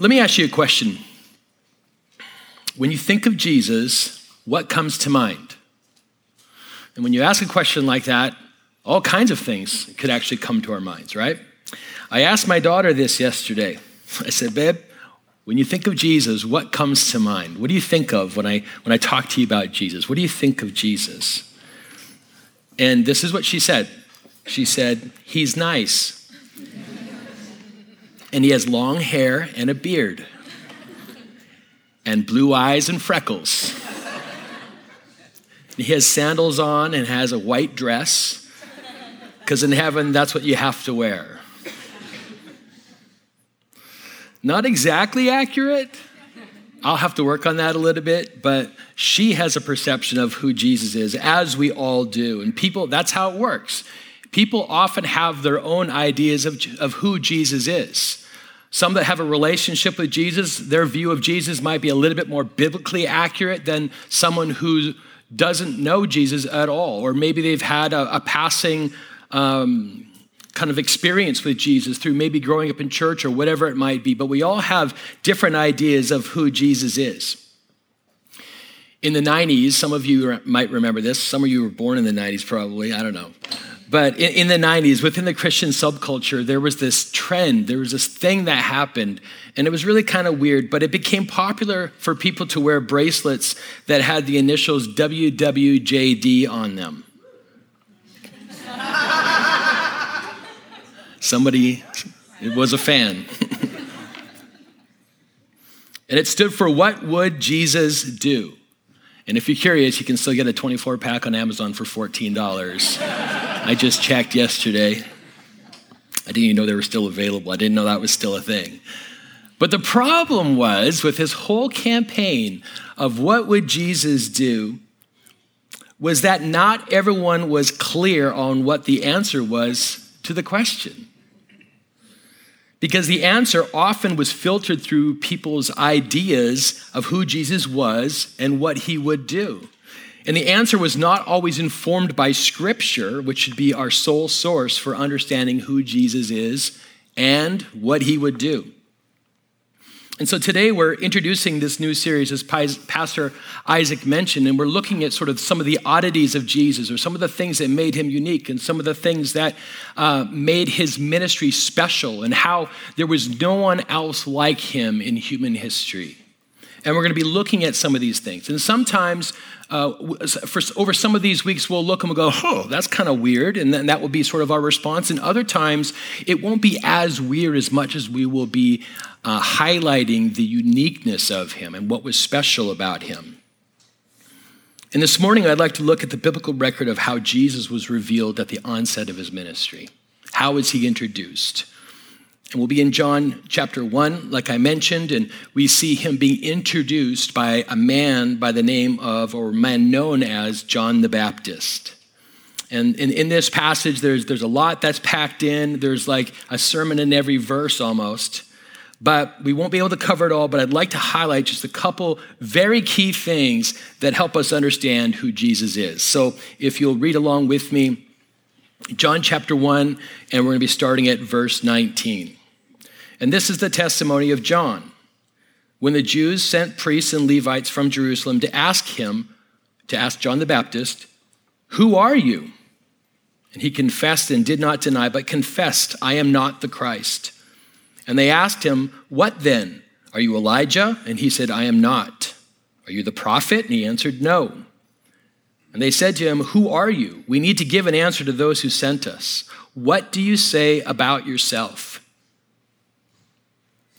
Let me ask you a question. When you think of Jesus, what comes to mind? And when you ask a question like that, all kinds of things could actually come to our minds, right? I asked my daughter this yesterday. I said, Babe, when you think of Jesus, what comes to mind? What do you think of when I, when I talk to you about Jesus? What do you think of Jesus? And this is what she said. She said, He's nice. And he has long hair and a beard, and blue eyes and freckles. he has sandals on and has a white dress, because in heaven, that's what you have to wear. Not exactly accurate. I'll have to work on that a little bit, but she has a perception of who Jesus is, as we all do. And people, that's how it works. People often have their own ideas of, of who Jesus is. Some that have a relationship with Jesus, their view of Jesus might be a little bit more biblically accurate than someone who doesn't know Jesus at all, or maybe they've had a, a passing um, kind of experience with Jesus through maybe growing up in church or whatever it might be, but we all have different ideas of who Jesus is. In the 90s, some of you might remember this. Some of you were born in the 90s, probably. I don't know. But in, in the 90s, within the Christian subculture, there was this trend, there was this thing that happened, and it was really kind of weird, but it became popular for people to wear bracelets that had the initials WWJD on them. Somebody it was a fan. and it stood for What Would Jesus Do? And if you're curious, you can still get a 24 pack on Amazon for $14. I just checked yesterday. I didn't even know they were still available. I didn't know that was still a thing. But the problem was with his whole campaign of what would Jesus do was that not everyone was clear on what the answer was to the question because the answer often was filtered through people's ideas of who Jesus was and what he would do. And the answer was not always informed by Scripture, which should be our sole source for understanding who Jesus is and what he would do. And so today we're introducing this new series, as Pastor Isaac mentioned, and we're looking at sort of some of the oddities of Jesus or some of the things that made him unique and some of the things that uh, made his ministry special and how there was no one else like him in human history. And we're going to be looking at some of these things. And sometimes, uh, for, over some of these weeks, we'll look and we'll go, oh, that's kind of weird. And then that will be sort of our response. And other times, it won't be as weird as much as we will be uh, highlighting the uniqueness of him and what was special about him. And this morning, I'd like to look at the biblical record of how Jesus was revealed at the onset of his ministry. How was he introduced? And we'll be in John chapter 1, like I mentioned, and we see him being introduced by a man by the name of, or man known as, John the Baptist. And in, in this passage, there's, there's a lot that's packed in. There's like a sermon in every verse almost. But we won't be able to cover it all, but I'd like to highlight just a couple very key things that help us understand who Jesus is. So if you'll read along with me, John chapter 1, and we're going to be starting at verse 19. And this is the testimony of John. When the Jews sent priests and Levites from Jerusalem to ask him, to ask John the Baptist, Who are you? And he confessed and did not deny, but confessed, I am not the Christ. And they asked him, What then? Are you Elijah? And he said, I am not. Are you the prophet? And he answered, No. And they said to him, Who are you? We need to give an answer to those who sent us. What do you say about yourself?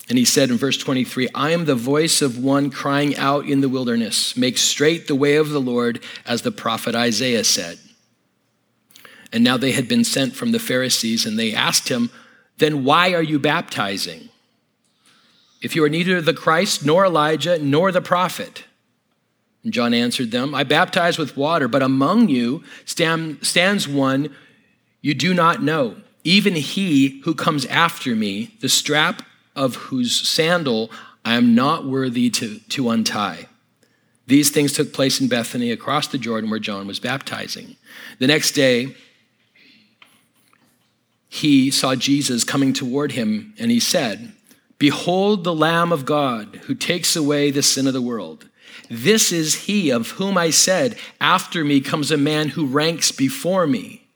And he said in verse 23 I am the voice of one crying out in the wilderness, make straight the way of the Lord, as the prophet Isaiah said. And now they had been sent from the Pharisees, and they asked him, Then why are you baptizing? If you are neither the Christ, nor Elijah, nor the prophet. And John answered them, I baptize with water, but among you stands one you do not know, even he who comes after me, the strap of whose sandal I am not worthy to, to untie. These things took place in Bethany across the Jordan where John was baptizing. The next day, he saw Jesus coming toward him, and he said, Behold the Lamb of God who takes away the sin of the world. This is he of whom I said, After me comes a man who ranks before me,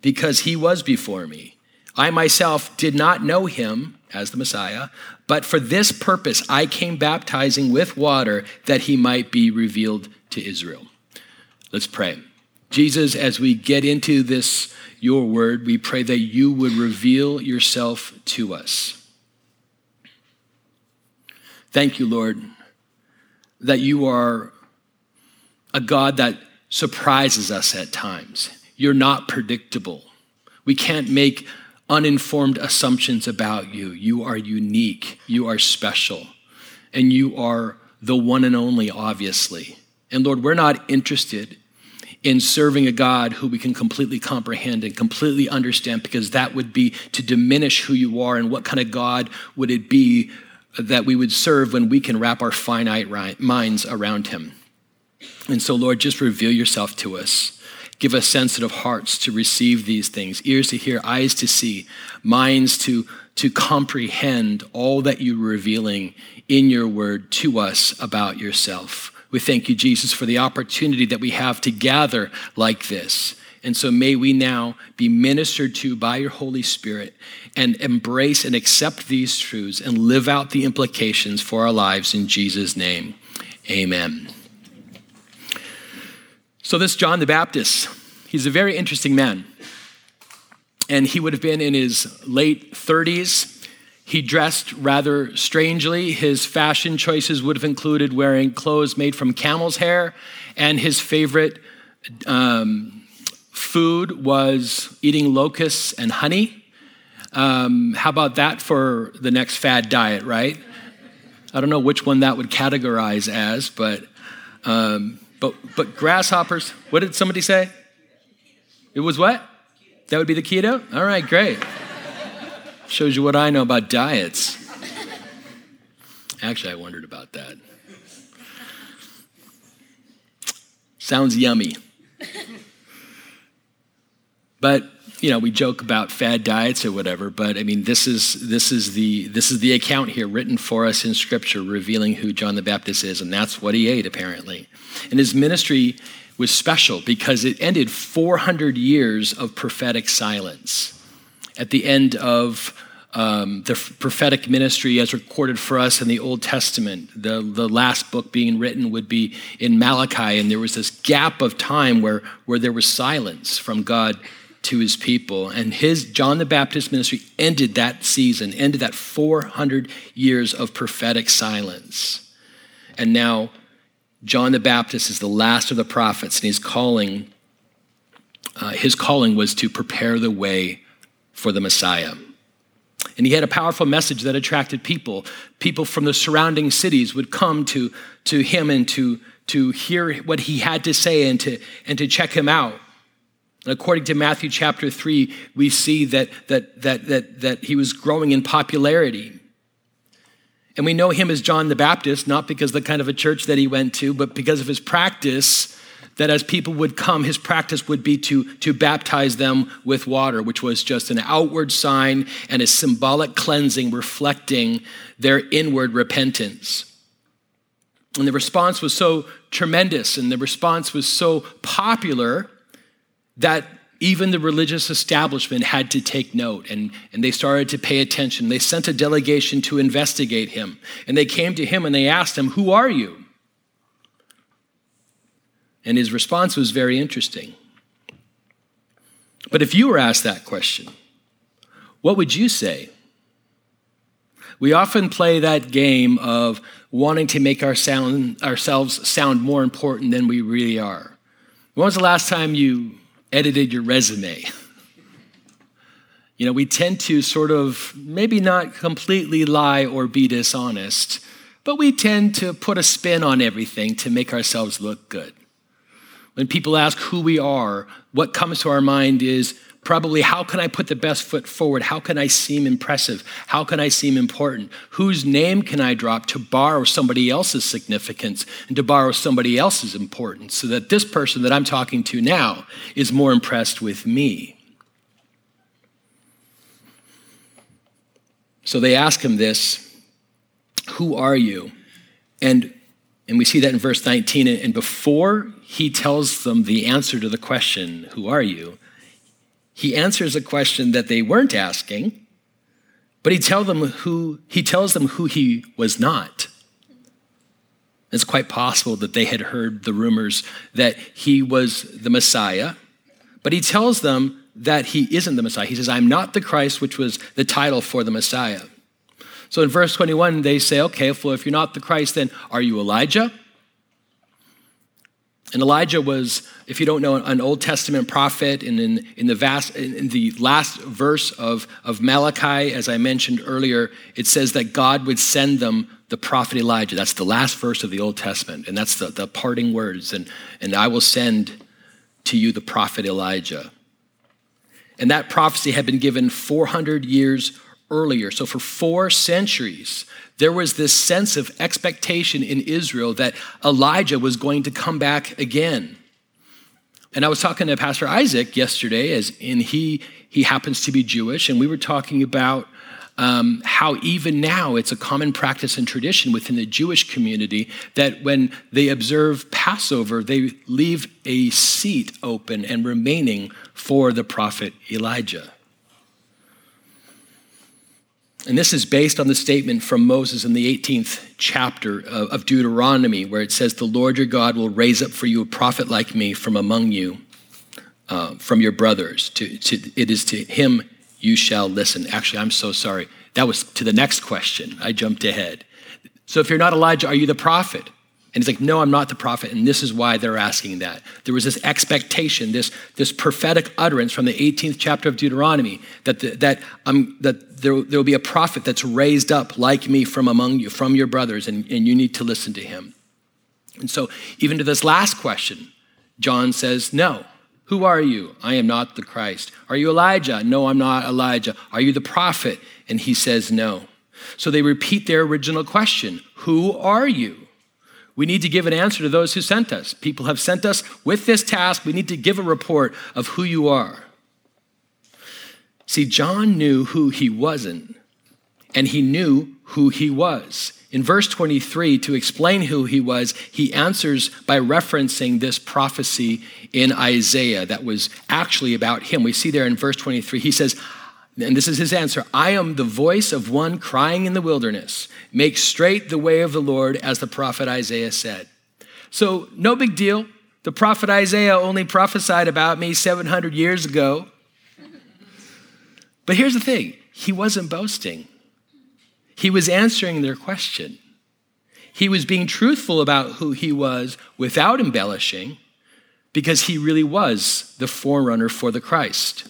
because he was before me. I myself did not know him as the Messiah, but for this purpose I came baptizing with water that he might be revealed to Israel. Let's pray. Jesus, as we get into this, your word, we pray that you would reveal yourself to us. Thank you, Lord, that you are a God that surprises us at times. You're not predictable. We can't make uninformed assumptions about you. You are unique, you are special, and you are the one and only, obviously. And Lord, we're not interested in serving a God who we can completely comprehend and completely understand because that would be to diminish who you are and what kind of God would it be that we would serve when we can wrap our finite minds around him. And so, Lord, just reveal yourself to us. Give us sensitive hearts to receive these things, ears to hear, eyes to see, minds to, to comprehend all that you're revealing in your word to us about yourself. We thank you, Jesus, for the opportunity that we have to gather like this. And so may we now be ministered to by your Holy Spirit and embrace and accept these truths and live out the implications for our lives in Jesus' name. Amen. So, this John the Baptist, he's a very interesting man. And he would have been in his late 30s. He dressed rather strangely. His fashion choices would have included wearing clothes made from camel's hair, and his favorite um, food was eating locusts and honey. Um, how about that for the next fad diet, right? I don't know which one that would categorize as, but um, but but grasshoppers. What did somebody say? It was what? That would be the keto. All right, great. Shows you what I know about diets. Actually, I wondered about that. Sounds yummy. But you know, we joke about fad diets or whatever, but I mean, this is this is the this is the account here written for us in Scripture, revealing who John the Baptist is, and that's what he ate apparently. And his ministry was special because it ended 400 years of prophetic silence. At the end of um, the prophetic ministry as recorded for us in the Old Testament. The, the last book being written would be in Malachi, and there was this gap of time where, where there was silence from God to his people. And his John the Baptist ministry ended that season, ended that 400 years of prophetic silence. And now John the Baptist is the last of the prophets, and he's calling, uh, his calling was to prepare the way for the Messiah. And he had a powerful message that attracted people. People from the surrounding cities would come to, to him and to, to hear what he had to say and to, and to check him out. According to Matthew chapter 3, we see that, that, that, that, that he was growing in popularity. And we know him as John the Baptist, not because the kind of a church that he went to, but because of his practice, that as people would come, his practice would be to, to baptize them with water, which was just an outward sign and a symbolic cleansing reflecting their inward repentance. And the response was so tremendous and the response was so popular that even the religious establishment had to take note and, and they started to pay attention. They sent a delegation to investigate him. And they came to him and they asked him, Who are you? And his response was very interesting. But if you were asked that question, what would you say? We often play that game of wanting to make our sound, ourselves sound more important than we really are. When was the last time you edited your resume. You know, we tend to sort of maybe not completely lie or be dishonest, but we tend to put a spin on everything to make ourselves look good. When people ask who we are, what comes to our mind is probably how can I put the best foot forward? How can I seem impressive? How can I seem important? Whose name can I drop to borrow somebody else's significance and to borrow somebody else's importance so that this person that I'm talking to now is more impressed with me? So they ask him this Who are you? And, and we see that in verse 19. And before he tells them the answer to the question, Who are you? He answers a question that they weren't asking, but he, tell them who, he tells them who he was not. It's quite possible that they had heard the rumors that he was the Messiah, but he tells them that he isn't the Messiah. He says, I'm not the Christ, which was the title for the Messiah. So in verse 21, they say, okay, well, if you're not the Christ, then are you Elijah? And Elijah was, if you don't know, an Old Testament prophet. And in, in, the, vast, in the last verse of, of Malachi, as I mentioned earlier, it says that God would send them the prophet Elijah. That's the last verse of the Old Testament. And that's the, the parting words. And, and I will send to you the prophet Elijah. And that prophecy had been given 400 years earlier. So for four centuries, there was this sense of expectation in Israel that Elijah was going to come back again. And I was talking to Pastor Isaac yesterday, as in he he happens to be Jewish, and we were talking about um, how even now it's a common practice and tradition within the Jewish community that when they observe Passover, they leave a seat open and remaining for the prophet Elijah. And this is based on the statement from Moses in the 18th chapter of Deuteronomy, where it says, The Lord your God will raise up for you a prophet like me from among you, uh, from your brothers. To, to, it is to him you shall listen. Actually, I'm so sorry. That was to the next question. I jumped ahead. So if you're not Elijah, are you the prophet? And he's like, No, I'm not the prophet. And this is why they're asking that. There was this expectation, this, this prophetic utterance from the 18th chapter of Deuteronomy that, the, that, um, that there, there will be a prophet that's raised up like me from among you, from your brothers, and, and you need to listen to him. And so, even to this last question, John says, No. Who are you? I am not the Christ. Are you Elijah? No, I'm not Elijah. Are you the prophet? And he says, No. So they repeat their original question Who are you? We need to give an answer to those who sent us. People have sent us with this task. We need to give a report of who you are. See, John knew who he wasn't, and he knew who he was. In verse 23, to explain who he was, he answers by referencing this prophecy in Isaiah that was actually about him. We see there in verse 23, he says, and this is his answer I am the voice of one crying in the wilderness, make straight the way of the Lord, as the prophet Isaiah said. So, no big deal. The prophet Isaiah only prophesied about me 700 years ago. But here's the thing he wasn't boasting, he was answering their question. He was being truthful about who he was without embellishing because he really was the forerunner for the Christ.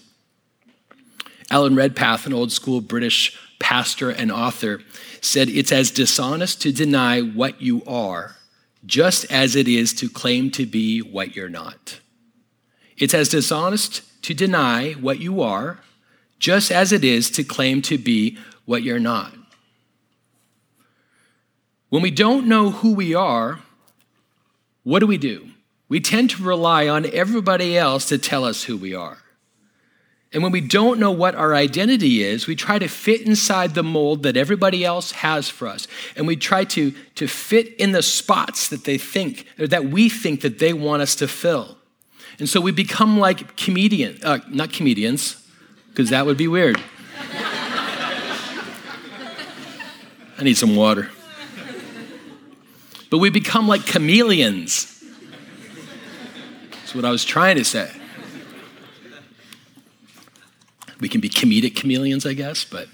Alan Redpath, an old school British pastor and author, said, It's as dishonest to deny what you are, just as it is to claim to be what you're not. It's as dishonest to deny what you are, just as it is to claim to be what you're not. When we don't know who we are, what do we do? We tend to rely on everybody else to tell us who we are. And when we don't know what our identity is, we try to fit inside the mold that everybody else has for us. And we try to, to fit in the spots that they think, or that we think that they want us to fill. And so we become like comedian, uh, not comedians, because that would be weird. I need some water. But we become like chameleons. That's what I was trying to say. We can be comedic chameleons, I guess, but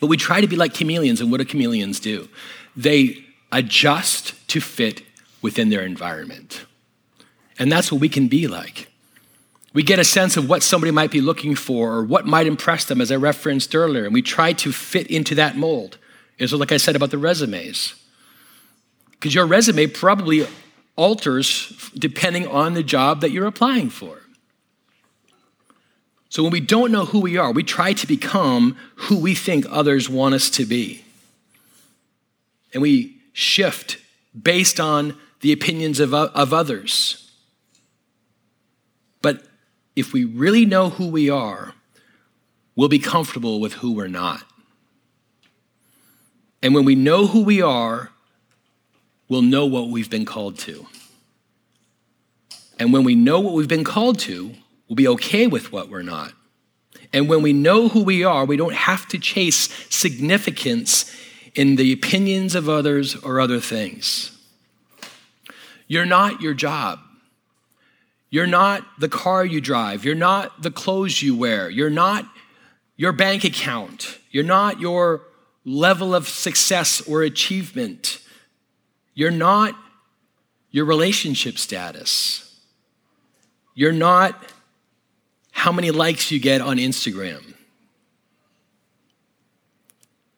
but we try to be like chameleons, and what do chameleons do? They adjust to fit within their environment. And that's what we can be like. We get a sense of what somebody might be looking for or what might impress them, as I referenced earlier, and we try to fit into that mold. So, like I said about the resumes, because your resume probably alters depending on the job that you're applying for. So when we don't know who we are, we try to become who we think others want us to be. And we shift based on the opinions of, of others. But if we really know who we are, we'll be comfortable with who we're not. And when we know who we are, we'll know what we've been called to. And when we know what we've been called to, we'll be okay with what we're not. And when we know who we are, we don't have to chase significance in the opinions of others or other things. You're not your job. You're not the car you drive. You're not the clothes you wear. You're not your bank account. You're not your level of success or achievement. You're not your relationship status. You're not how many likes you get on Instagram.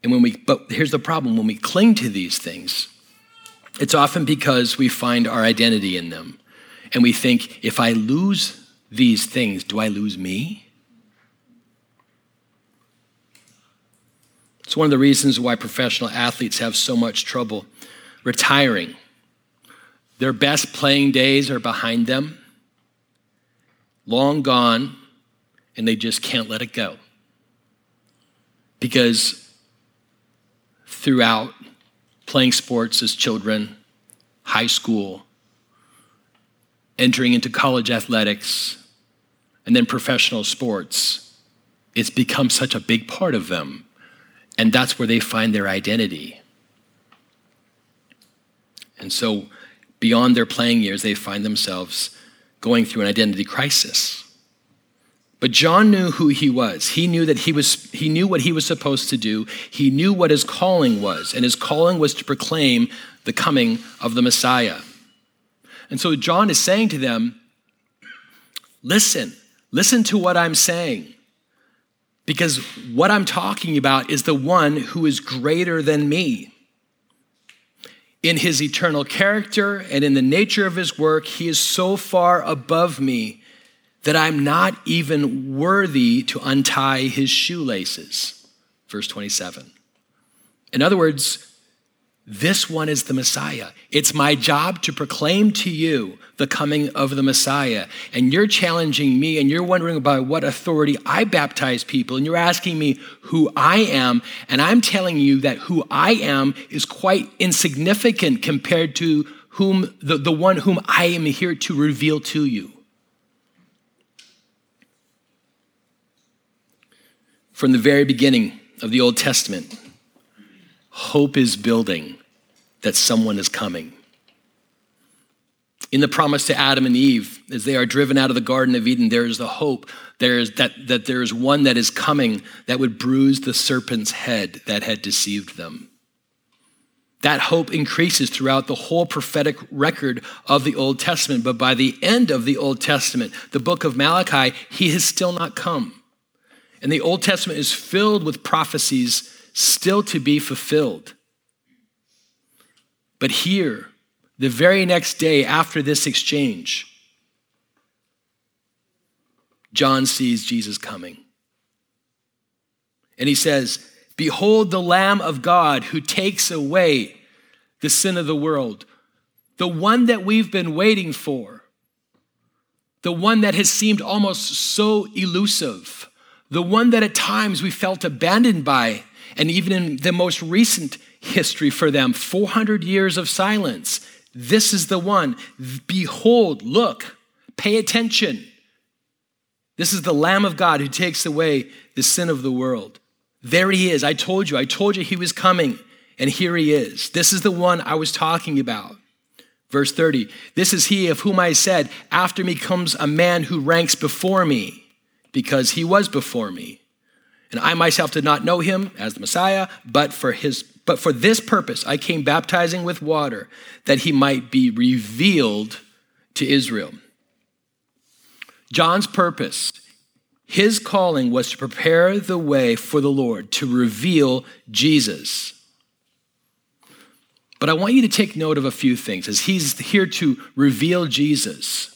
And when we, but here's the problem when we cling to these things, it's often because we find our identity in them. And we think, if I lose these things, do I lose me? It's one of the reasons why professional athletes have so much trouble retiring. Their best playing days are behind them, long gone, and they just can't let it go. Because throughout playing sports as children, high school, entering into college athletics, and then professional sports, it's become such a big part of them. And that's where they find their identity. And so, beyond their playing years, they find themselves going through an identity crisis. But John knew who he was. He knew that he was he knew what he was supposed to do. He knew what his calling was, and his calling was to proclaim the coming of the Messiah. And so John is saying to them, listen, listen to what I'm saying. Because what I'm talking about is the one who is greater than me. In his eternal character and in the nature of his work, he is so far above me that I'm not even worthy to untie his shoelaces. Verse 27. In other words, this one is the Messiah. It's my job to proclaim to you the coming of the Messiah. And you're challenging me and you're wondering about what authority I baptize people. And you're asking me who I am. And I'm telling you that who I am is quite insignificant compared to whom the, the one whom I am here to reveal to you. From the very beginning of the Old Testament, hope is building that someone is coming. In the promise to Adam and Eve, as they are driven out of the Garden of Eden, there is the hope there is that, that there is one that is coming that would bruise the serpent's head that had deceived them. That hope increases throughout the whole prophetic record of the Old Testament. But by the end of the Old Testament, the book of Malachi, he has still not come. And the Old Testament is filled with prophecies still to be fulfilled. But here, the very next day after this exchange, John sees Jesus coming. And he says, Behold the Lamb of God who takes away the sin of the world, the one that we've been waiting for, the one that has seemed almost so elusive the one that at times we felt abandoned by, and even in the most recent history for them 400 years of silence. This is the one. Behold, look, pay attention. This is the Lamb of God who takes away the sin of the world. There he is. I told you, I told you he was coming, and here he is. This is the one I was talking about. Verse 30 This is he of whom I said, After me comes a man who ranks before me because he was before me. And I myself did not know him as the Messiah, but for his but for this purpose I came baptizing with water that he might be revealed to Israel. John's purpose, his calling was to prepare the way for the Lord, to reveal Jesus. But I want you to take note of a few things as he's here to reveal Jesus.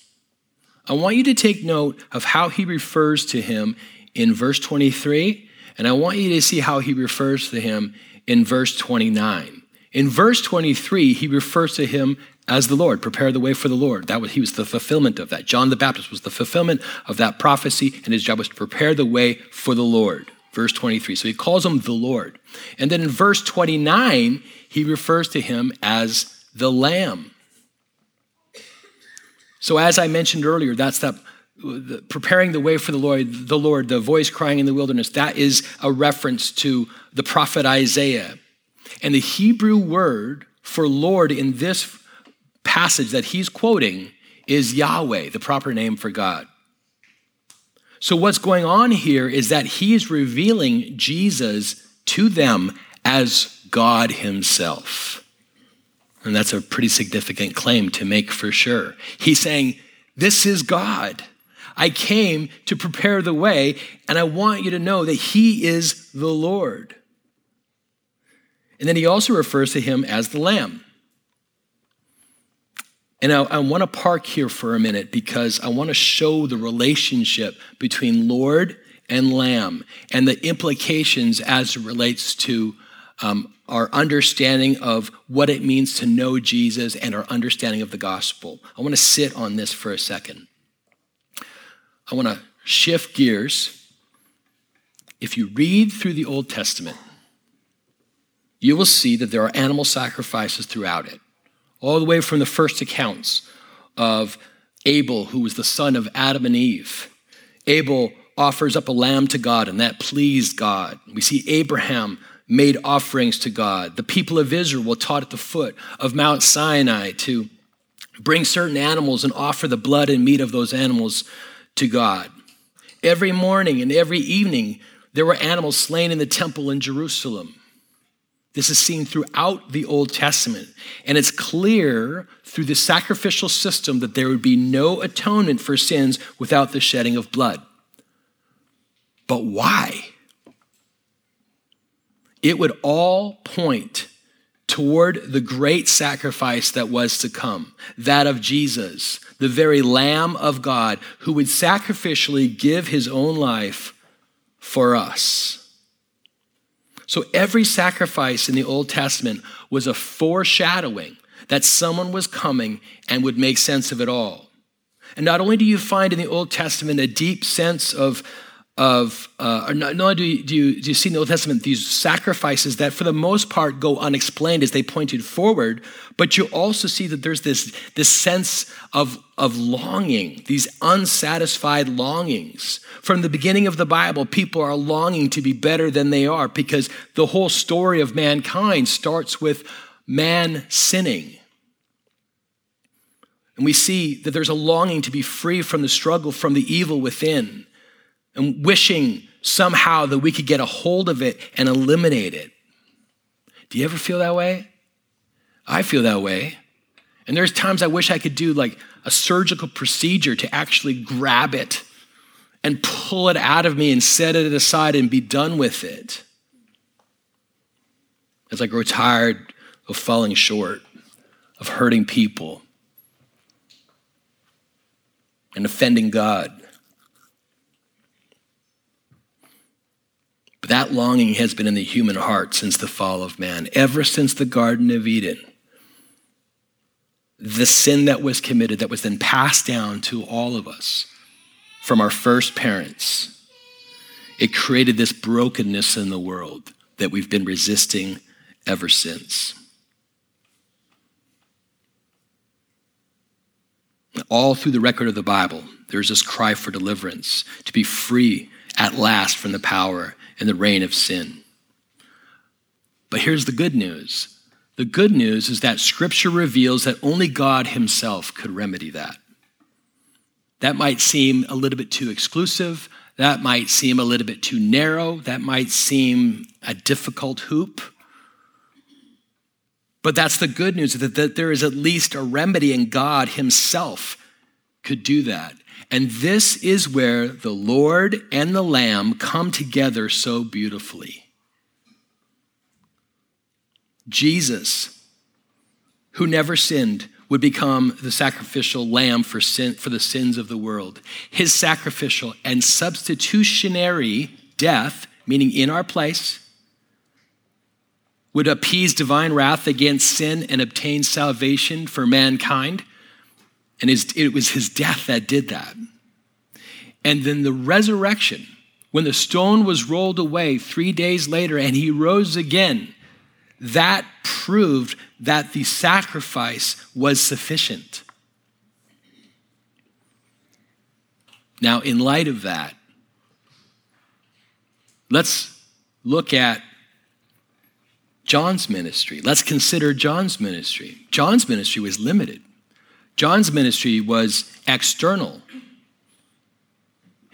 I want you to take note of how he refers to him in verse 23, and I want you to see how he refers to him in verse 29. In verse 23, he refers to him as the Lord, prepare the way for the Lord. That was he was the fulfillment of that. John the Baptist was the fulfillment of that prophecy, and his job was to prepare the way for the Lord. Verse 23. So he calls him the Lord. And then in verse 29, he refers to him as the Lamb. So as I mentioned earlier, that's that the, preparing the way for the Lord, the Lord, the voice crying in the wilderness, that is a reference to the prophet Isaiah. And the Hebrew word for Lord in this passage that he's quoting is Yahweh, the proper name for God. So, what's going on here is that he is revealing Jesus to them as God himself. And that's a pretty significant claim to make for sure. He's saying, This is God. I came to prepare the way, and I want you to know that He is the Lord. And then he also refers to him as the Lamb. And I, I want to park here for a minute because I want to show the relationship between Lord and Lamb and the implications as it relates to um, our understanding of what it means to know Jesus and our understanding of the gospel. I want to sit on this for a second. I want to shift gears. If you read through the Old Testament, you will see that there are animal sacrifices throughout it all the way from the first accounts of Abel, who was the son of Adam and Eve. Abel offers up a lamb to God, and that pleased God. We see Abraham made offerings to God. The people of Israel were taught at the foot of Mount Sinai to bring certain animals and offer the blood and meat of those animals to God. Every morning and every evening, there were animals slain in the temple in Jerusalem. This is seen throughout the Old Testament. And it's clear through the sacrificial system that there would be no atonement for sins without the shedding of blood. But why? It would all point toward the great sacrifice that was to come, that of Jesus, the very Lamb of God, who would sacrificially give his own life for us. So every sacrifice in the Old Testament was a foreshadowing that someone was coming and would make sense of it all. And not only do you find in the Old Testament a deep sense of of, uh, not, not only do you, do, you, do you see in the Old Testament these sacrifices that for the most part go unexplained as they pointed forward, but you also see that there's this, this sense of, of longing, these unsatisfied longings. From the beginning of the Bible, people are longing to be better than they are because the whole story of mankind starts with man sinning. And we see that there's a longing to be free from the struggle from the evil within and wishing somehow that we could get a hold of it and eliminate it. Do you ever feel that way? I feel that way. And there's times I wish I could do like a surgical procedure to actually grab it and pull it out of me and set it aside and be done with it. As I grow tired of falling short, of hurting people, and offending God. That longing has been in the human heart since the fall of man, ever since the Garden of Eden. The sin that was committed, that was then passed down to all of us from our first parents, it created this brokenness in the world that we've been resisting ever since. All through the record of the Bible, there's this cry for deliverance, to be free at last from the power and the reign of sin. But here's the good news the good news is that Scripture reveals that only God Himself could remedy that. That might seem a little bit too exclusive. That might seem a little bit too narrow. That might seem a difficult hoop. But that's the good news that, that there is at least a remedy, and God Himself could do that. And this is where the Lord and the Lamb come together so beautifully. Jesus, who never sinned, would become the sacrificial lamb for, sin, for the sins of the world. His sacrificial and substitutionary death, meaning in our place, would appease divine wrath against sin and obtain salvation for mankind. And his, it was his death that did that. And then the resurrection when the stone was rolled away three days later and he rose again, that proved that the sacrifice was sufficient. Now, in light of that, let's look at John's ministry. Let's consider John's ministry. John's ministry was limited. John's ministry was external,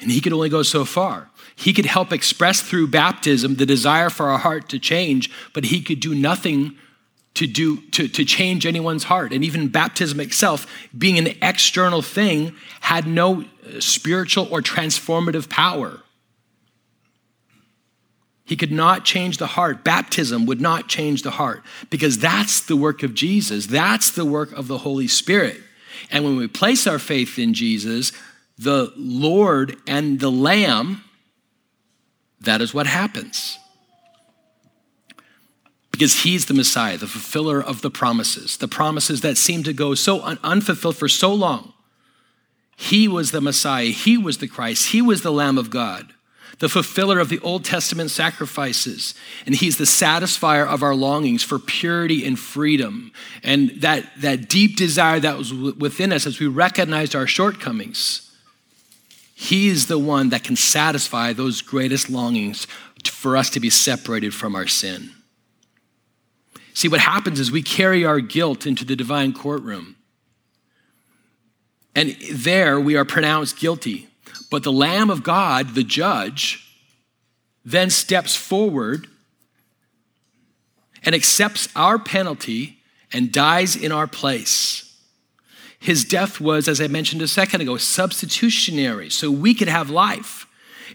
and he could only go so far. He could help express through baptism the desire for our heart to change, but he could do nothing to do to, to change anyone's heart. And even baptism itself, being an external thing, had no uh, spiritual or transformative power. He could not change the heart. Baptism would not change the heart because that's the work of Jesus. That's the work of the Holy Spirit. And when we place our faith in Jesus, the Lord and the Lamb, that is what happens. Because he's the Messiah, the fulfiller of the promises, the promises that seemed to go so un- unfulfilled for so long. He was the Messiah, he was the Christ, he was the Lamb of God, the fulfiller of the Old Testament sacrifices. And he's the satisfier of our longings for purity and freedom. And that, that deep desire that was within us as we recognized our shortcomings he is the one that can satisfy those greatest longings for us to be separated from our sin. See, what happens is we carry our guilt into the divine courtroom. And there we are pronounced guilty. But the Lamb of God, the judge, then steps forward and accepts our penalty and dies in our place. His death was, as I mentioned a second ago, substitutionary, so we could have life.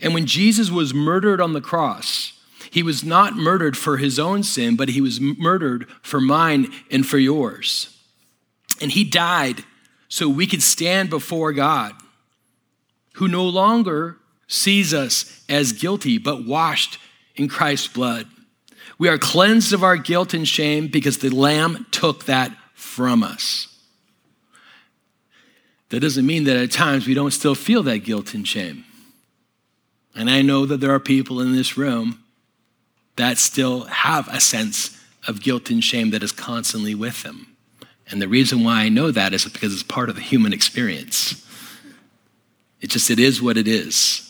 And when Jesus was murdered on the cross, he was not murdered for his own sin, but he was murdered for mine and for yours. And he died so we could stand before God, who no longer sees us as guilty, but washed in Christ's blood. We are cleansed of our guilt and shame because the Lamb took that from us. That doesn't mean that at times we don't still feel that guilt and shame. And I know that there are people in this room that still have a sense of guilt and shame that is constantly with them. And the reason why I know that is because it's part of the human experience. It just, it is what it is.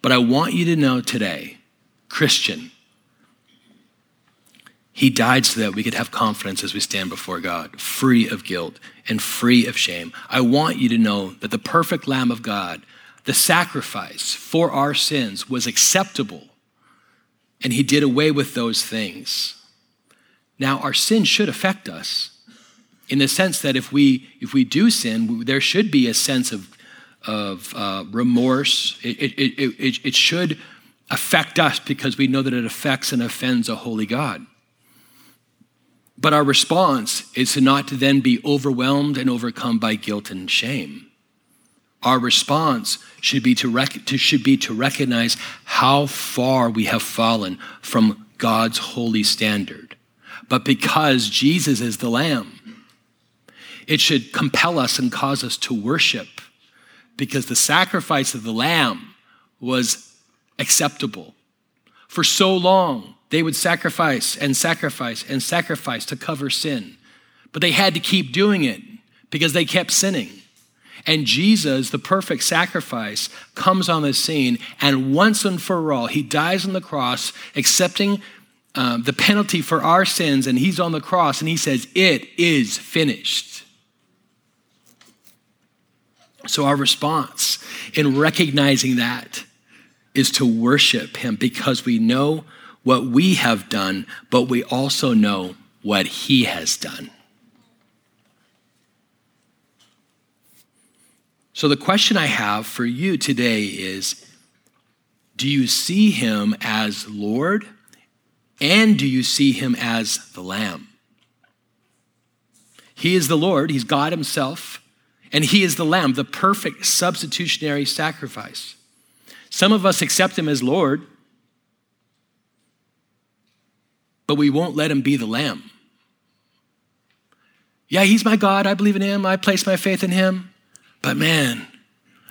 But I want you to know today, Christian, he died so that we could have confidence as we stand before God, free of guilt and free of shame. I want you to know that the perfect Lamb of God, the sacrifice for our sins, was acceptable, and He did away with those things. Now, our sin should affect us in the sense that if we, if we do sin, there should be a sense of, of uh, remorse. It, it, it, it should affect us because we know that it affects and offends a holy God. But our response is to not to then be overwhelmed and overcome by guilt and shame. Our response should be to, rec- to, should be to recognize how far we have fallen from God's holy standard. But because Jesus is the Lamb, it should compel us and cause us to worship because the sacrifice of the Lamb was acceptable. For so long, they would sacrifice and sacrifice and sacrifice to cover sin. But they had to keep doing it because they kept sinning. And Jesus, the perfect sacrifice, comes on the scene, and once and for all, he dies on the cross, accepting um, the penalty for our sins, and he's on the cross, and he says, It is finished. So, our response in recognizing that is to worship him because we know what we have done, but we also know what he has done. So, the question I have for you today is Do you see him as Lord? And do you see him as the Lamb? He is the Lord, he's God himself, and he is the Lamb, the perfect substitutionary sacrifice. Some of us accept him as Lord but we won't let him be the lamb. Yeah, he's my God. I believe in him. I place my faith in him. But man,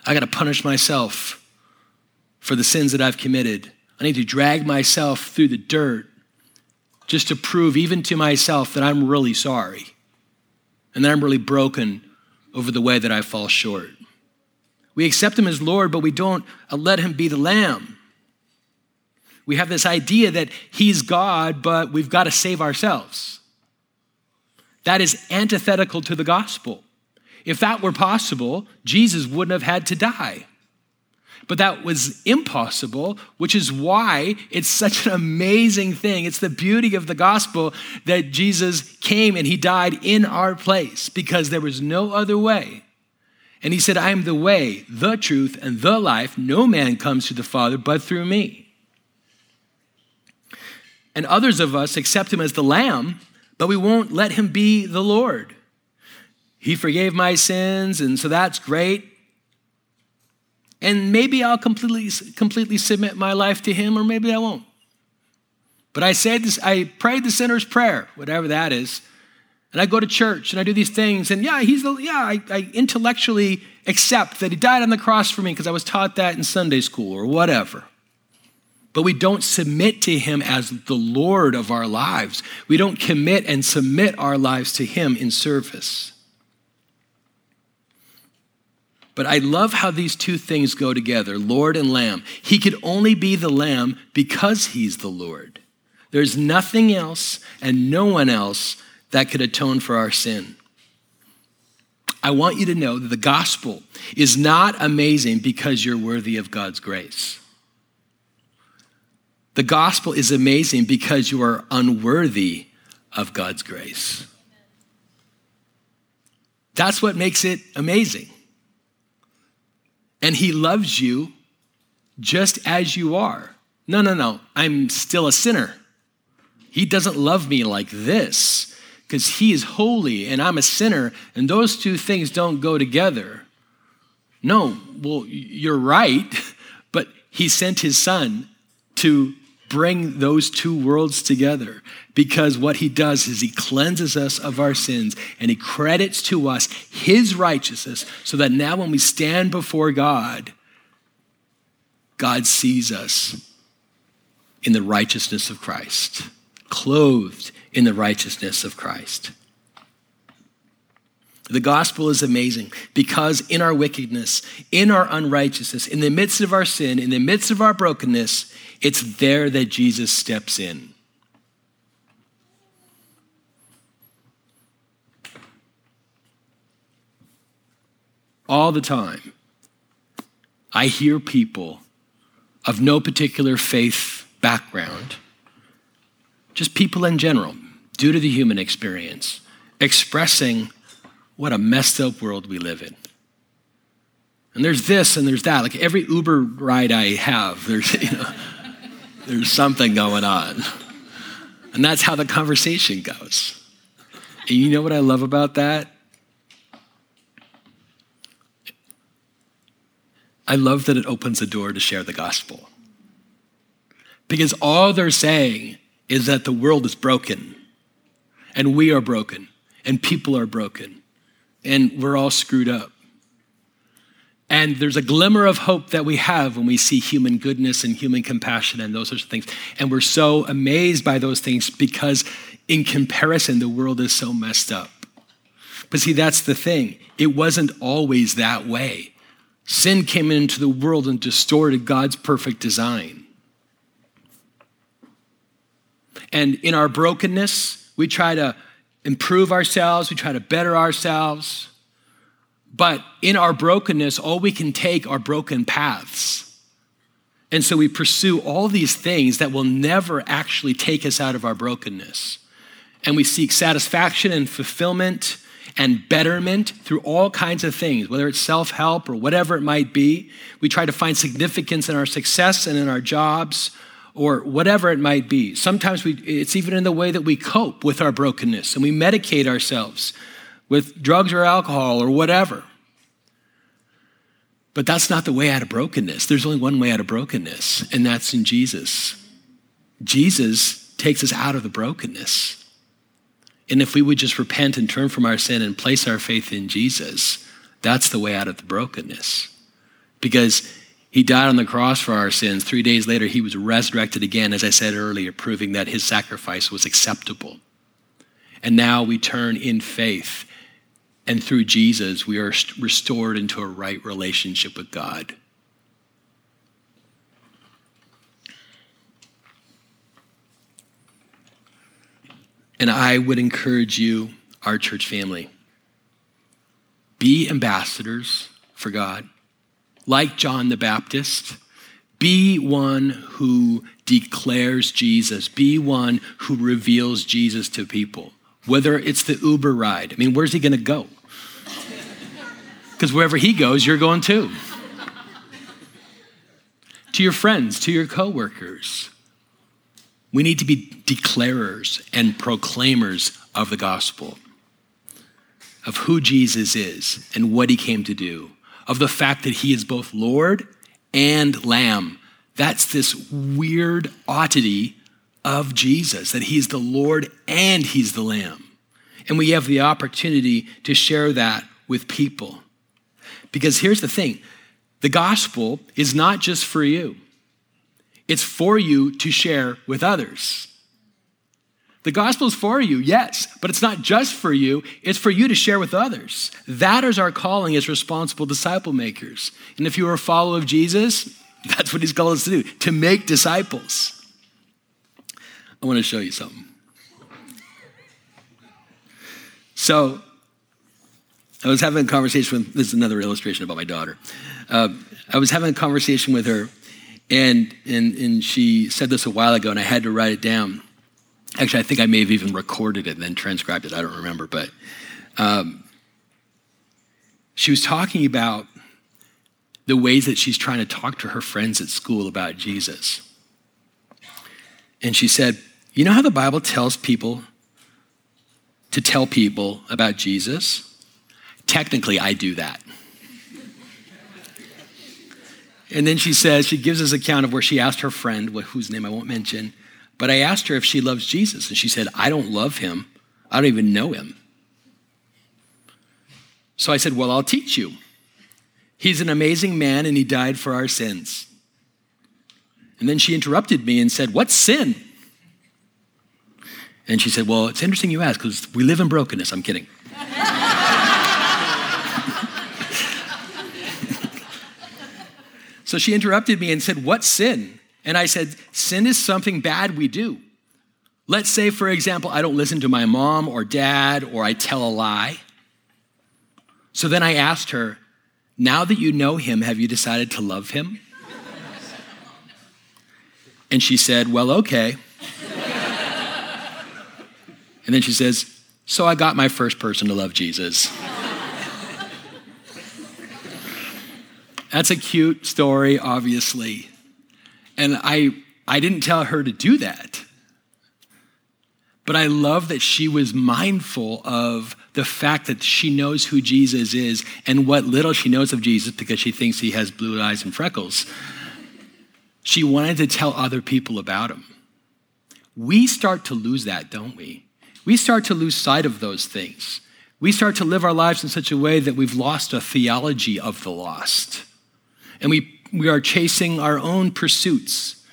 I got to punish myself for the sins that I've committed. I need to drag myself through the dirt just to prove, even to myself, that I'm really sorry and that I'm really broken over the way that I fall short. We accept him as Lord, but we don't uh, let him be the lamb. We have this idea that he's God, but we've got to save ourselves. That is antithetical to the gospel. If that were possible, Jesus wouldn't have had to die. But that was impossible, which is why it's such an amazing thing. It's the beauty of the gospel that Jesus came and he died in our place because there was no other way. And he said, I am the way, the truth, and the life. No man comes to the Father but through me. And others of us accept him as the Lamb, but we won't let him be the Lord. He forgave my sins, and so that's great. And maybe I'll completely, completely submit my life to Him, or maybe I won't. But I say this, I prayed the sinner's prayer, whatever that is. And I go to church and I do these things, and yeah, he's the, yeah, I, I intellectually accept that he died on the cross for me because I was taught that in Sunday school or whatever. But we don't submit to him as the Lord of our lives. We don't commit and submit our lives to him in service. But I love how these two things go together Lord and Lamb. He could only be the Lamb because he's the Lord. There's nothing else and no one else that could atone for our sin. I want you to know that the gospel is not amazing because you're worthy of God's grace. The gospel is amazing because you are unworthy of God's grace. That's what makes it amazing. And he loves you just as you are. No, no, no. I'm still a sinner. He doesn't love me like this because he is holy and I'm a sinner, and those two things don't go together. No, well, you're right, but he sent his son to bring those two worlds together because what he does is he cleanses us of our sins and he credits to us his righteousness so that now when we stand before God, God sees us in the righteousness of Christ, clothed in the righteousness of Christ. The gospel is amazing because in our wickedness, in our unrighteousness, in the midst of our sin, in the midst of our brokenness, it's there that Jesus steps in. All the time, I hear people of no particular faith background, just people in general, due to the human experience, expressing what a messed up world we live in. And there's this and there's that. Like every Uber ride I have, there's, you know, there's something going on. And that's how the conversation goes. And you know what I love about that? I love that it opens the door to share the gospel. Because all they're saying is that the world is broken, and we are broken, and people are broken, and we're all screwed up. And there's a glimmer of hope that we have when we see human goodness and human compassion and those sorts of things. And we're so amazed by those things because, in comparison, the world is so messed up. But see, that's the thing. It wasn't always that way. Sin came into the world and distorted God's perfect design. And in our brokenness, we try to improve ourselves, we try to better ourselves. But in our brokenness, all we can take are broken paths. And so we pursue all these things that will never actually take us out of our brokenness. And we seek satisfaction and fulfillment and betterment through all kinds of things, whether it's self help or whatever it might be. We try to find significance in our success and in our jobs or whatever it might be. Sometimes we, it's even in the way that we cope with our brokenness and we medicate ourselves with drugs or alcohol or whatever. But that's not the way out of brokenness. There's only one way out of brokenness, and that's in Jesus. Jesus takes us out of the brokenness. And if we would just repent and turn from our sin and place our faith in Jesus, that's the way out of the brokenness. Because He died on the cross for our sins. Three days later, he was resurrected again, as I said earlier, proving that his sacrifice was acceptable. And now we turn in faith. And through Jesus, we are restored into a right relationship with God. And I would encourage you, our church family, be ambassadors for God. Like John the Baptist, be one who declares Jesus, be one who reveals Jesus to people. Whether it's the Uber ride, I mean, where's he gonna go? Because wherever he goes, you're going too. to your friends, to your coworkers. We need to be declarers and proclaimers of the gospel, of who Jesus is and what he came to do, of the fact that he is both Lord and Lamb. That's this weird oddity of Jesus, that he's the Lord and he's the Lamb. And we have the opportunity to share that with people. Because here's the thing the gospel is not just for you. It's for you to share with others. The gospel is for you, yes, but it's not just for you, it's for you to share with others. That is our calling as responsible disciple makers. And if you are a follower of Jesus, that's what he's called us to do, to make disciples. I want to show you something. So, I was having a conversation with, this is another illustration about my daughter. Uh, I was having a conversation with her and, and, and she said this a while ago, and I had to write it down. Actually, I think I may have even recorded it and then transcribed it. I don't remember. But um, she was talking about the ways that she's trying to talk to her friends at school about Jesus. And she said, You know how the Bible tells people to tell people about Jesus? Technically, I do that. And then she says, she gives us account of where she asked her friend, whose name I won't mention, but I asked her if she loves Jesus. And she said, I don't love him. I don't even know him. So I said, Well, I'll teach you. He's an amazing man and he died for our sins. And then she interrupted me and said, What's sin? And she said, Well, it's interesting you ask because we live in brokenness. I'm kidding. So she interrupted me and said, What sin? And I said, Sin is something bad we do. Let's say, for example, I don't listen to my mom or dad, or I tell a lie. So then I asked her, Now that you know him, have you decided to love him? And she said, Well, okay. And then she says, So I got my first person to love Jesus. That's a cute story, obviously. And I, I didn't tell her to do that. But I love that she was mindful of the fact that she knows who Jesus is and what little she knows of Jesus because she thinks he has blue eyes and freckles. She wanted to tell other people about him. We start to lose that, don't we? We start to lose sight of those things. We start to live our lives in such a way that we've lost a theology of the lost and we, we are chasing our own pursuits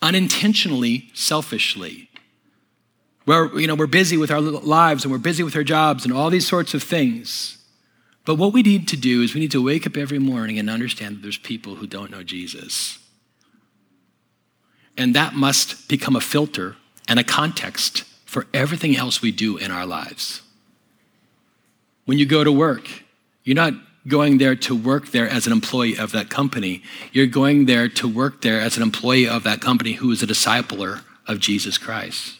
unintentionally, selfishly. Where, you know, we're busy with our lives and we're busy with our jobs and all these sorts of things. But what we need to do is we need to wake up every morning and understand that there's people who don't know Jesus. And that must become a filter and a context for everything else we do in our lives. When you go to work, you're not going there to work there as an employee of that company. You're going there to work there as an employee of that company who is a discipler of Jesus Christ.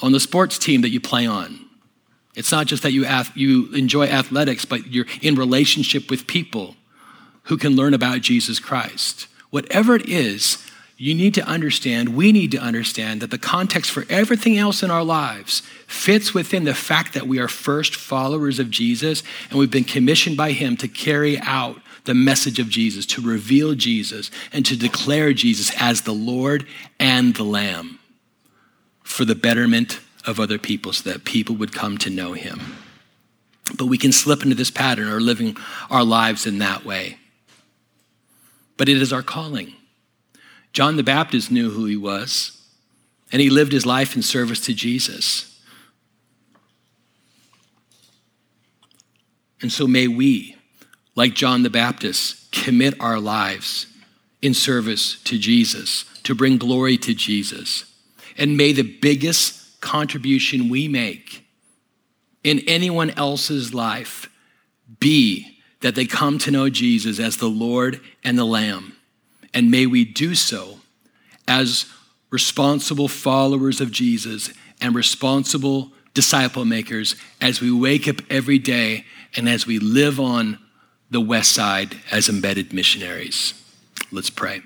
On the sports team that you play on, it's not just that you, you enjoy athletics, but you're in relationship with people who can learn about Jesus Christ. Whatever it is, you need to understand, we need to understand that the context for everything else in our lives fits within the fact that we are first followers of Jesus and we've been commissioned by Him to carry out the message of Jesus, to reveal Jesus, and to declare Jesus as the Lord and the Lamb for the betterment of other people so that people would come to know Him. But we can slip into this pattern or living our lives in that way. But it is our calling. John the Baptist knew who he was, and he lived his life in service to Jesus. And so may we, like John the Baptist, commit our lives in service to Jesus, to bring glory to Jesus. And may the biggest contribution we make in anyone else's life be that they come to know Jesus as the Lord and the Lamb. And may we do so as responsible followers of Jesus and responsible disciple makers as we wake up every day and as we live on the west side as embedded missionaries. Let's pray.